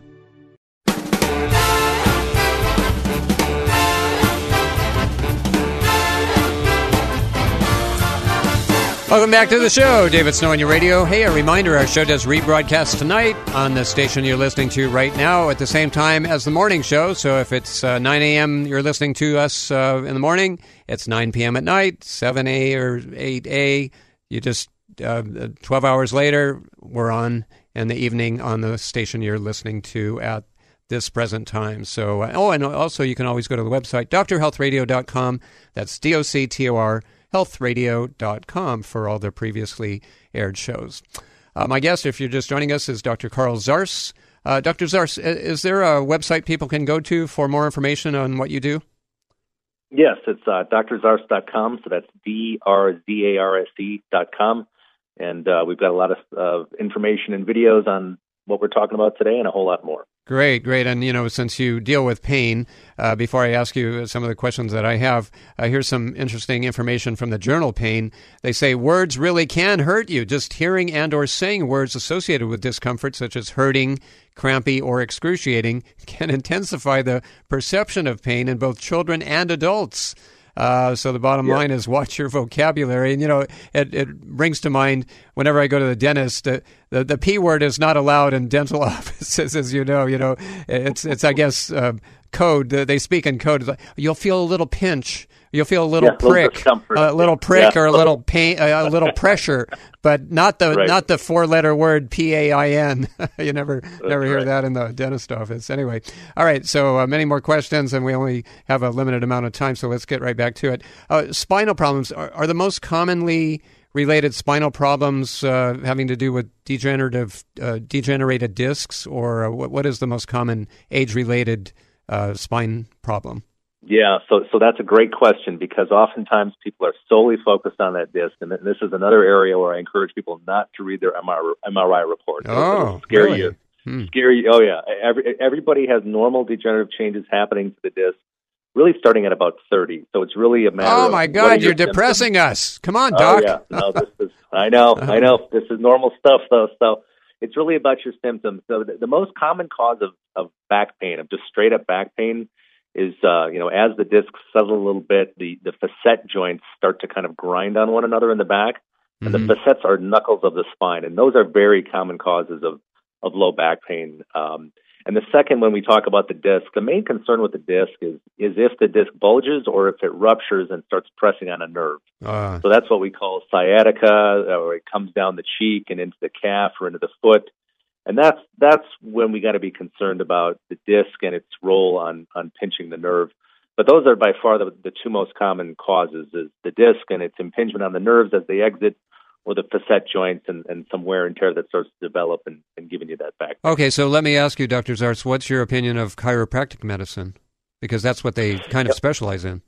Welcome back to the show, David Snow on your radio. Hey, a reminder our show does rebroadcast tonight on the station you're listening to right now at the same time as the morning show. So if it's uh, 9 a.m., you're listening to us uh, in the morning, it's 9 p.m. at night, 7 a or 8 a. You just, uh, 12 hours later, we're on in the evening on the station you're listening to at this present time. So, uh, oh, and also you can always go to the website, drhealthradio.com. That's D O C T O R healthradio.com for all the previously aired shows. Uh, my guest, if you're just joining us, is Dr. Carl Zarse. Uh, Dr. Zarse, is there a website people can go to for more information on what you do? Yes, it's uh, drzarse.com. So that's D R Z A R S E.com. And uh, we've got a lot of information and videos on what we're talking about today and a whole lot more. Great, great. And, you know, since you deal with pain, uh, before I ask you some of the questions that I have, uh, here's some interesting information from the journal Pain. They say words really can hurt you. Just hearing and or saying words associated with discomfort, such as hurting, crampy, or excruciating, *laughs* can intensify the perception of pain in both children and adults. Uh, so the bottom yeah. line is watch your vocabulary. And, you know, it, it brings to mind whenever I go to the dentist, uh, the, the P word is not allowed in dental *laughs* offices, as you know. You know, it's, it's I guess, uh, code. They speak in code. You'll feel a little pinch You'll feel a little yeah, prick, a little prick, yeah. or a little pain, a little pressure, *laughs* but not the right. not the four letter word P A I N. *laughs* you never That's never hear right. that in the dentist office. Anyway, all right. So uh, many more questions, and we only have a limited amount of time. So let's get right back to it. Uh, spinal problems are, are, the most commonly related spinal problems uh, having to do with degenerative uh, degenerated discs, or uh, what, what is the most common age related uh, spine problem? Yeah, so so that's a great question because oftentimes people are solely focused on that disc, and this is another area where I encourage people not to read their MRI, MRI report. Oh, scare really? you, hmm. scare you. Oh yeah, Every, everybody has normal degenerative changes happening to the disc, really starting at about thirty. So it's really a matter. Oh my God, you're symptoms. depressing us. Come on, doc. oh, doc. yeah, *laughs* no, this is. I know, I know. This is normal stuff though. So it's really about your symptoms. So the, the most common cause of of back pain, of just straight up back pain is uh, you know as the discs settle a little bit, the the facet joints start to kind of grind on one another in the back, and Mhm. the facets are knuckles of the spine, and those are very common causes of of low back pain. Um, and the second, when we talk about the disc, the main concern with the disc is is if the disc bulges or if it ruptures and starts pressing on a nerve. Uh, So that's what we call sciatica, or it comes down the cheek and into the calf or into the foot and that's that's when we got to be concerned about the disc and its role on on pinching the nerve. But those are by far the, the two most common causes: is the disc and its impingement on the nerves as they exit, or the facet joints and, and some wear and tear that starts to develop and, and giving you that back. okay, so let me ask you, Dr. Zarse, what's your opinion of chiropractic medicine? Because that's what they kind of specialize in.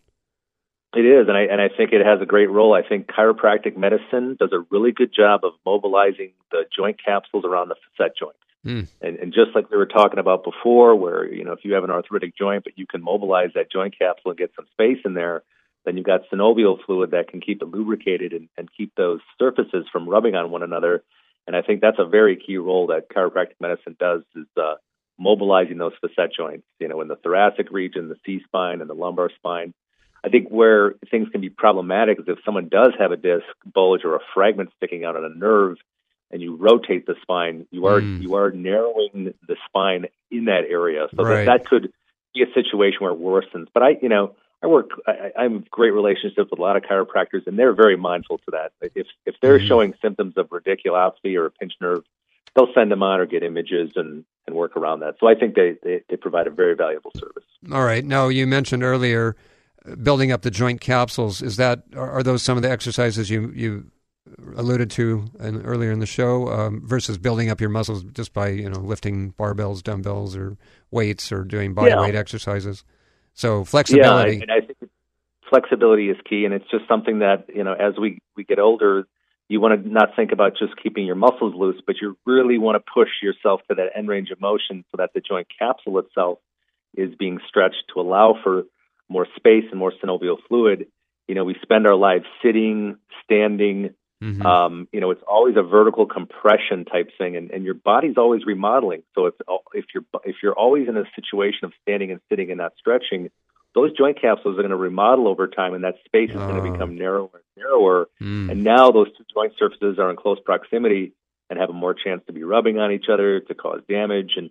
It is, and I and I think it has a great role. I think chiropractic medicine does a really good job of mobilizing the joint capsules around the facet joints. Mm. And, and just like we were talking about before, where you know if you have an arthritic joint, but you can mobilize that joint capsule and get some space in there, then you've got synovial fluid that can keep it lubricated and, and keep those surfaces from rubbing on one another. And I think that's a very key role that chiropractic medicine does is uh, mobilizing those facet joints. You know, in the thoracic region, the C spine, and the lumbar spine. I think where things can be problematic is if someone does have a disc bulge or a fragment sticking out on a nerve, and you rotate the spine, you are Mm. you are narrowing the spine in that area, so Right. that that could be a situation where it worsens. But I, you know, I work, I, I have great relationships with a lot of chiropractors, and they're very mindful to that. If if they're Mhm. showing symptoms of radiculopathy or a pinched nerve, they'll send them on or get images and and work around that. So I think they, they, they provide a very valuable service. All right. Now you mentioned earlier building up the joint capsules. Is that are, those some of the exercises you you alluded to in, earlier in the show um, versus building up your muscles just by you know lifting barbells, dumbbells, or weights, or doing body Yeah. weight exercises? So flexibility. Yeah, and I think flexibility is key, and it's just something that you know as we we get older, you want to not think about just keeping your muscles loose, but you really want to push yourself to that end range of motion so that the joint capsule itself is being stretched to allow for more space and more synovial fluid. You know, we spend our lives sitting, standing. Mhm. Um, you know, it's always a vertical compression type thing, and, and your body's always remodeling. So if if you're if you're always in a situation of standing and sitting and not stretching, those joint capsules are going to remodel over time, and that space is going Oh. to become narrower and narrower. Mm. And now those two joint surfaces are in close proximity and have a more chance to be rubbing on each other to cause damage. And,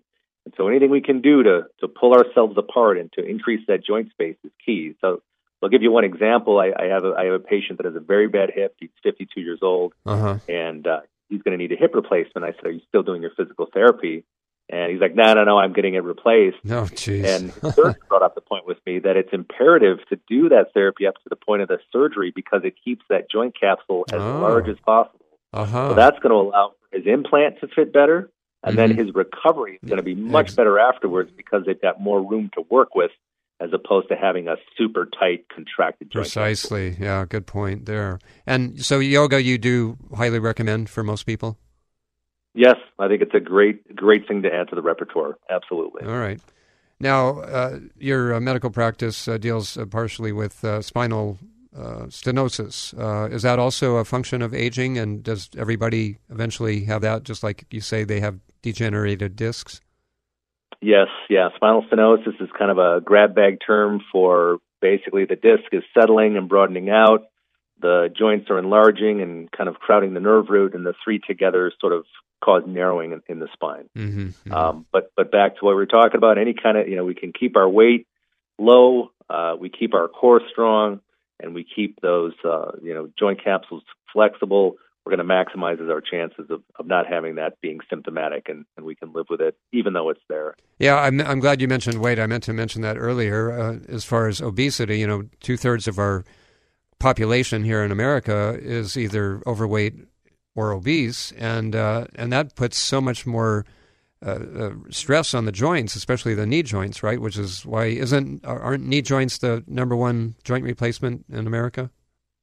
and so anything we can do to to pull ourselves apart and to increase that joint space is key. So I'll give you one example. I, I have a I have a patient that has a very bad hip. He's 52 years old Uh-huh. and uh, he's going to need a hip replacement. I said, "Are you still doing your physical therapy?" And he's like, "No, no, no, I'm getting it replaced." No, jeez. And his surgeon *laughs* brought up the point with me that it's imperative to do that therapy up to the point of the surgery because it keeps that joint capsule as Oh. large as possible. uh-huh. So that's going to allow his implant to fit better, and then Mhm. his recovery is going to be much better afterwards because they've got more room to work with, as opposed to having a super tight contracted joint. Precisely. Yeah, good point there. And so yoga you do highly recommend for most people? Yes, I think it's a great, great thing to add to the repertoire. Absolutely. All right. Now, uh, your uh, medical practice uh, deals uh, partially with uh, spinal uh, stenosis. Uh, is that also a function of aging? And does everybody eventually have that, just like you say they have degenerated discs? Yes, yeah. Spinal stenosis is kind of a grab bag term for basically the disc is settling and broadening out. The joints are enlarging and kind of crowding the nerve root, and the three together sort of cause narrowing in, in the spine. Mm-hmm. Um, but but back to what we were talking about, any kind of you know we can keep our weight low, uh, we keep our core strong, and we keep those uh, you know joint capsules flexible. We're going to maximize our chances of, of not having that being symptomatic, and, and we can live with it even though it's there. Yeah, I'm, I'm glad you mentioned weight. I meant to mention that earlier. Uh, as far as obesity, you know, two thirds of our population here in America is either overweight or obese, and uh, and that puts so much more uh, uh, stress on the joints, especially the knee joints, right? Which is why isn't aren't knee joints the number one joint replacement in America,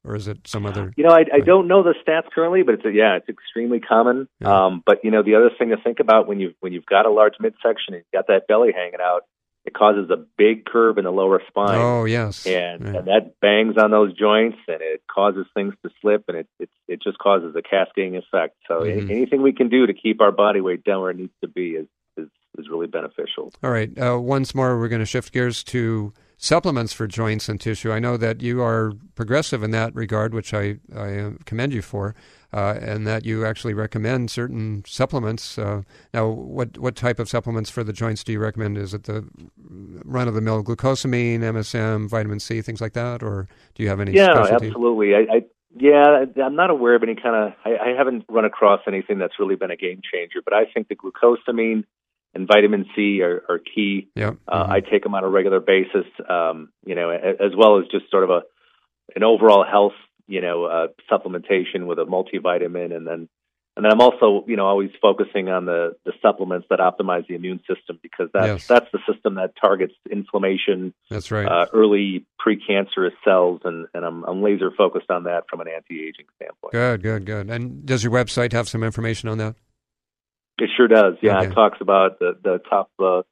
or is it some other? You know, I, I don't know the stats currently, but it's a, yeah, it's extremely common. Yeah. Um, but you know, the other thing to think about when you when you've got a large midsection and you've got that belly hanging out, it causes a big curve in the lower spine. Oh yes, and Right. and that bangs on those joints and it causes things to slip and it it, it just causes a cascading effect. So Mhm. anything we can do to keep our body weight down where it needs to be is is, is really beneficial. All right. Uh, once more, we're going to shift gears to supplements for joints and tissue. I know that you are progressive in that regard, which I, I uh, commend you for, uh, and that you actually recommend certain supplements. Uh, now, what what type of supplements for the joints do you recommend? Is it the run of the mill glucosamine, MSM, vitamin C, things like that, or do you have any yeah, specialty? absolutely. I, I yeah, I'm not aware of any kind of. I, I haven't run across anything that's really been a game changer, but I think the glucosamine and vitamin C are, are key. Yeah. Uh, I take them on a regular basis, um, you know, as well as just sort of a an overall health, you know, uh, supplementation with a multivitamin, and then and then I'm also, you know, always focusing on the the supplements that optimize the immune system because that's Yes. that's the system that targets inflammation, That's right. uh, early precancerous cells, and and I'm I'm laser focused on that from an anti-aging standpoint. good, good, good. And does your website have some information on that? It sure does. Yeah, Okay. it talks about the the top uh,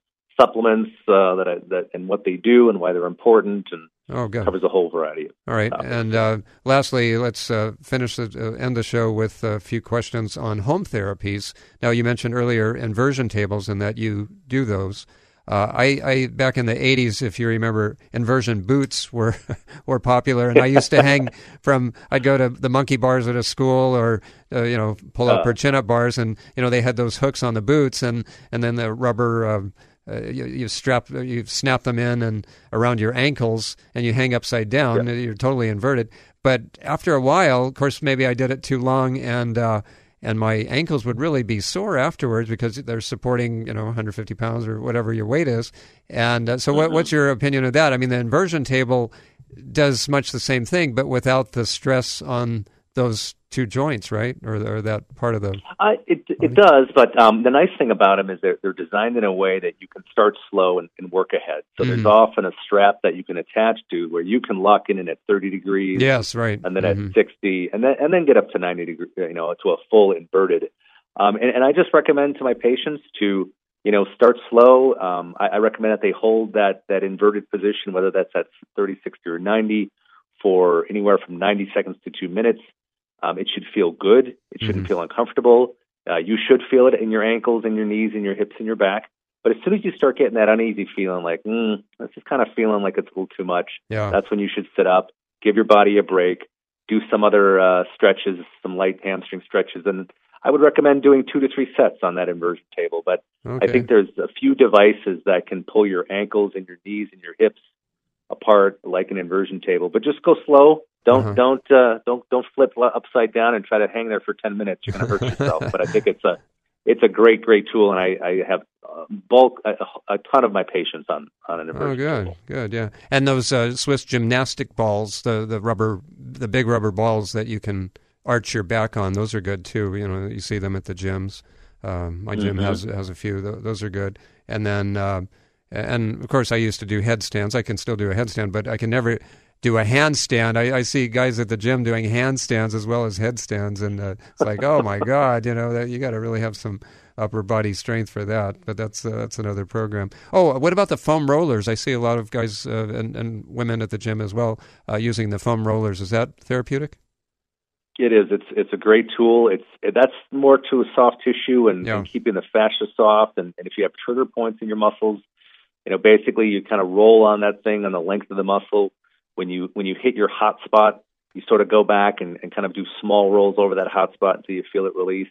supplements uh, that I, that and what they do and why they're important, and Oh, good. covers a whole variety. Of All right, topics. and uh, lastly, let's uh, finish the, uh, end the show with a few questions on home therapies. Now, you mentioned earlier inversion tables, and that you do those. Uh, I, I back in the '80s, if you remember, inversion boots were *laughs* were popular, and I used to hang from. I'd go to the monkey bars at a school, or uh, you know, pull up Uh. or chin up bars, and you know they had those hooks on the boots, and and then the rubber. Uh, you, you strap, you snap them in and around your ankles, and you hang upside down. You're totally inverted. But after a while, of course, maybe I did it too long, and uh, and my ankles would really be sore afterwards because they're supporting you know 150 pounds or whatever your weight is. And uh, so, what, what's your opinion of that? I mean, the inversion table does much the same thing, but without the stress on those two joints, right, or, or that part of the. Uh, it it does, but um, the nice thing about them is they're they're designed in a way that you can start slow and, and work ahead. So Mm-hmm. there's often a strap that you can attach to where you can lock in at 30 degrees. Yes, right. and then Mhm. at 60, and then and then get up to 90 degrees, you know, to a full inverted. Um, and, and I just recommend to my patients to, you know, start slow. Um, I, I recommend that they hold that that inverted position, whether that's at 30, 60, or 90, for anywhere from 90 seconds to two minutes. Um, it should feel good. It shouldn't Mhm. feel uncomfortable. Uh, you should feel it in your ankles and your knees and your hips and your back. But as soon as you start getting that uneasy feeling, like, mm, this is kind of feeling like it's a little too much, Yeah. that's when you should sit up, give your body a break, do some other uh, stretches, some light hamstring stretches, and I would recommend doing two to three sets on that inversion table. But Okay. I think there's a few devices that can pull your ankles and your knees and your hips apart like an inversion table. But just go slow. Don't Uh-huh. don't uh, don't don't flip upside down and try to hang there for ten minutes. You're going to hurt *laughs* yourself. but I think it's a it's a great great tool, and I, I have uh, bulk a, a ton of my patients on on an inversion Oh, good, good, yeah. And those uh, Swiss gymnastic balls, the the rubber, the big rubber balls that you can arch your back on, those are good too. You know, you see them at the gyms. Um, my gym Mhm. has has a few. Those are good. And then, uh, and of course, I used to do headstands. I can still do a headstand, but I can never do a handstand. I, I see guys at the gym doing handstands as well as headstands, and uh, it's like, oh my *laughs* god, you know, that you got to really have some upper body strength for that. But that's uh, that's another program. Oh, what about the foam rollers? I see a lot of guys uh, and, and women at the gym as well uh, using the foam rollers. Is that therapeutic? It is. It's it's a great tool. It's that's more to soft tissue and, Yeah. and keeping the fascia soft. And, and if you have trigger points in your muscles, you know, basically you kind of roll on that thing on the length of the muscle. When you when you hit your hot spot, you sort of go back and, and kind of do small rolls over that hot spot until you feel it release,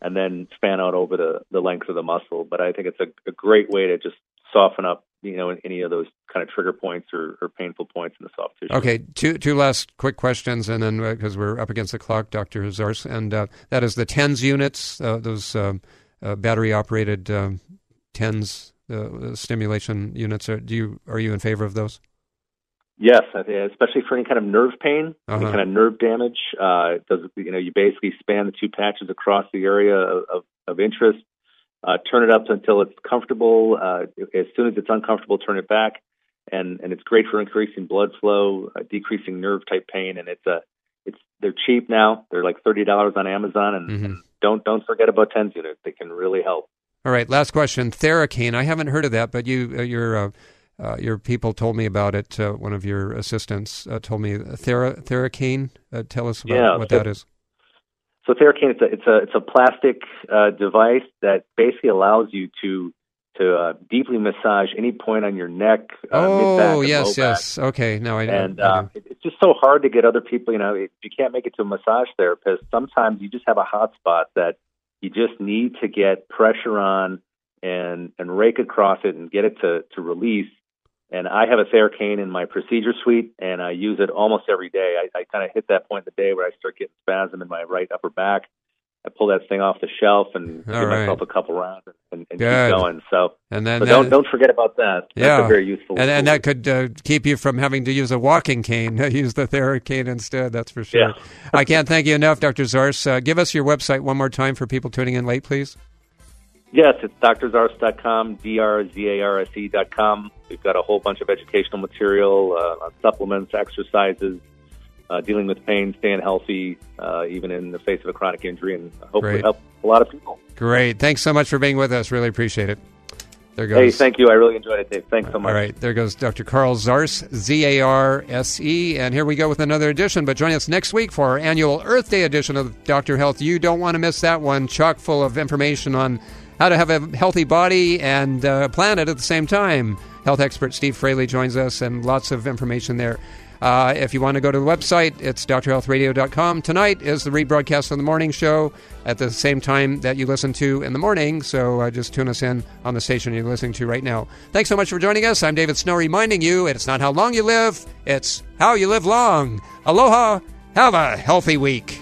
and then fan out over the the length of the muscle. But I think it's a, a great way to just soften up, you know, any of those kind of trigger points or, or painful points in the soft tissue. Okay, two two last quick questions, and then because we're up against the clock, Doctor Zarse, and uh, that is the tens units, uh, those um, uh, battery operated um, tens uh, stimulation units. Are, do you are you in favor of those? Yes, especially for any kind of nerve pain, any Uh-huh. kind of nerve damage. Uh, does you know you basically span the two patches across the area of, of, interest. Uh, turn it up until it's comfortable. Uh, as soon as it's uncomfortable, turn it back, and and it's great for increasing blood flow, uh, decreasing nerve type pain, and it's a it's they're cheap now. They're like thirty dollars on Amazon, and, Mm-hmm. and don't don't forget about tens units. They can really help. All right, last question. Theracane. I haven't heard of that, but you uh, your uh, uh, your people told me about it. Uh, one of your assistants uh, told me Thera, Theracane. Uh, tell us about Yeah, what so- that is. So Theracane, it's a it's a it's a plastic uh, device that basically allows you to to uh, deeply massage any point on your neck. Uh, oh yes, yes. Okay, now I, And I, I uh, it- it's just so hard to get other people. You know, if you can't make it to a massage therapist, sometimes you just have a hot spot that you just need to get pressure on and and rake across it and get it to to release. And I have a Theracane in my procedure suite, and I use it almost every day. I, I kind of hit that point in the day where I start getting spasm in my right upper back. I pull that thing off the shelf and All give right. myself a couple rounds and, and keep going. So, And then so that- don't don't forget about that. yeah, That's a very useful. and, and that could uh, keep you from having to use a walking cane. *laughs* use the Theracane instead. That's for sure. Yeah. I can't thank you enough, Doctor Zarse. Uh, give us your website one more time for people tuning in late, please. Yes, it's drzarse.com, D-R-Z-A-R-S-E dot com. We've got a whole bunch of educational material uh, on supplements, exercises, uh, dealing with pain, staying healthy, uh, even in the face of a chronic injury, and hopefully Great. help a lot of people. Great. Thanks so much for being with us. Really appreciate it. There goes. Hey, thank you. I really enjoyed it, Dave. Thanks so much. All right, there goes Dr. Carl Zarse, Z A R S E. And here we go with another edition. But join us next week for our annual Earth Day edition of Dr. Health. You don't want to miss that one, chock full of information on how to have a healthy body and uh, planet at the same time. Health expert Steve Fraley joins us, and lots of information there. Uh, if you want to go to the website, it's drhealthradio.com. Tonight is the rebroadcast of the morning show at the same time that you listen to in the morning. So uh, just tune us in on the station you're listening to right now. Thanks so much for joining us. I'm David Snow reminding you it's not how long you live, it's how you live long. Aloha. Have a healthy week.